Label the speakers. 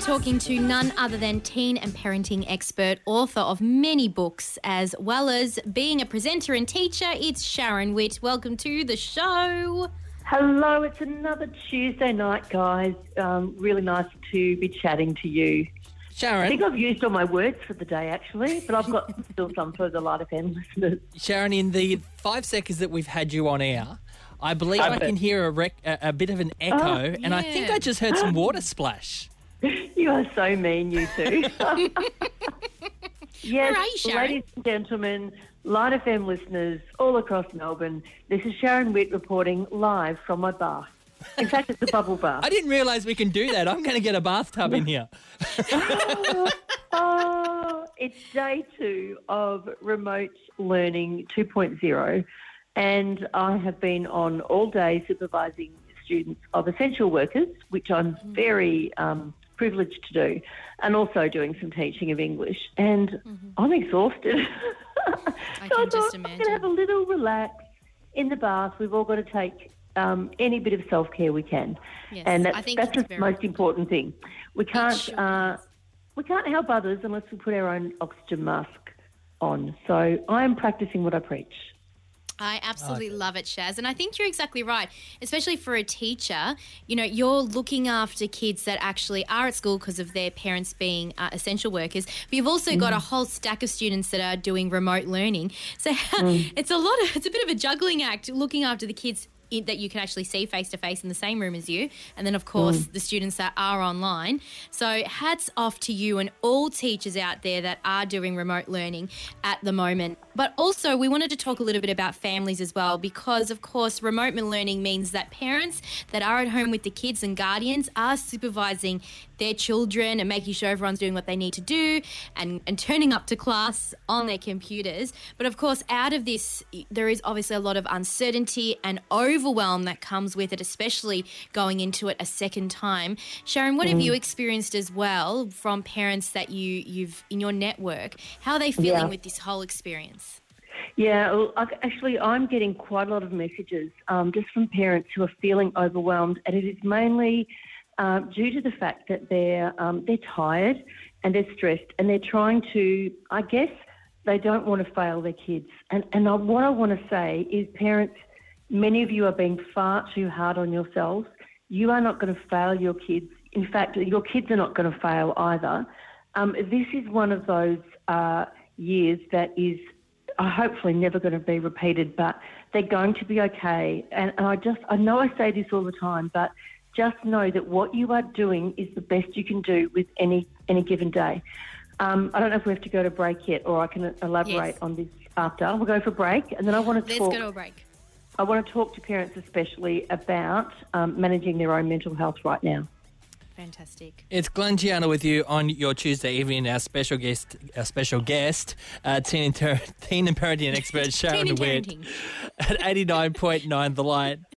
Speaker 1: talking to none other than teen and parenting expert, author of many books, as well as being a presenter and teacher. It's Sharon Witt. Welcome to the show.
Speaker 2: Hello, it's another Tuesday night, guys. Um, really nice to be chatting to you.
Speaker 3: Sharon.
Speaker 2: I think I've used all my words for the day, actually, but I've got still some for the Light FM listeners.
Speaker 3: Sharon, in the five seconds that we've had you on air, I believe I can hear a, rec- a, a bit of an echo,
Speaker 2: Oh,
Speaker 3: and I think. I just heard some water splash.
Speaker 2: You are so mean, you two. yes, ladies and gentlemen, Light FM listeners all across Melbourne, this is Sharon Witt reporting live from my bath. In fact, it's a bubble bath.
Speaker 3: I didn't realise we can do that. I'm going to get a bathtub in here.
Speaker 2: oh, it's day two of remote learning 2.0, and I have been on all day supervising students of essential workers, which I'm very um, privileged to do, and also doing some teaching of English. And I'm exhausted. so
Speaker 1: can
Speaker 2: thought,
Speaker 1: just
Speaker 2: I'm going to have a little relax in the bath. We've all got to take um, any bit of self care we can,
Speaker 1: Yes,
Speaker 2: and that's,
Speaker 1: I
Speaker 2: that's the most important thing. We can't.
Speaker 1: sure
Speaker 2: Uh, we can't help others unless we put our own oxygen mask on. So I am practicing what I preach.
Speaker 1: I absolutely love it, Shaz. And I think you're exactly right, especially for a teacher. You know, you're looking after kids that actually are at school because of their parents being uh, essential workers. But you've also got a mm. whole stack of students that are doing remote learning. So mm. it's a lot of, it's a bit of a juggling act looking after the kids. in- That you can actually see face to face in the same room as you, and then of course mm. the students that are online. So hats off to you and all teachers out there that are doing remote learning at the moment. But also, we wanted to talk a little bit about families as well, because of course, remote learning means that parents that are at home with the kids and guardians are supervising their children and making sure everyone's doing what they need to do and, and turning up to class on their computers. But of course, out of this, there is obviously a lot of uncertainty and overwhelm that comes with it, especially going into it a second time. Sharon, what have mm. you experienced as well from parents that you, you've in your network? How are they feeling
Speaker 2: Yeah.
Speaker 1: with this whole experience?
Speaker 2: Yeah, well, actually, I'm getting quite a lot of messages um, just from parents who are feeling overwhelmed, and it is mainly uh, due to the fact that they're um, they're tired and they're stressed, and they're trying to, I guess, they don't want to fail their kids. And and I, what I want to say is, parents, many of you are being far too hard on yourselves. You are not going to fail your kids. In fact, your kids are not going to fail either. Um, this is one of those uh, years that is are hopefully never going to be repeated, but they're going to be okay. And, and I just, I know I say this all the time, but just know that what you are doing is the best you can do with any any given day. Um, I don't know if we have to go to break yet, or I can elaborate
Speaker 1: Yes.
Speaker 2: on this after. We'll go for break, and then I want to
Speaker 1: Let's
Speaker 2: talk.
Speaker 1: go to a break.
Speaker 2: I want to talk to parents especially about um, managing their own mental health right now.
Speaker 1: Fantastic.
Speaker 3: It's Glenn Gianna with you on your Tuesday evening. Our special guest, our special guest, uh, teen, and ter- teen and parenting expert Sharon Witt at eighty nine point nine The Light.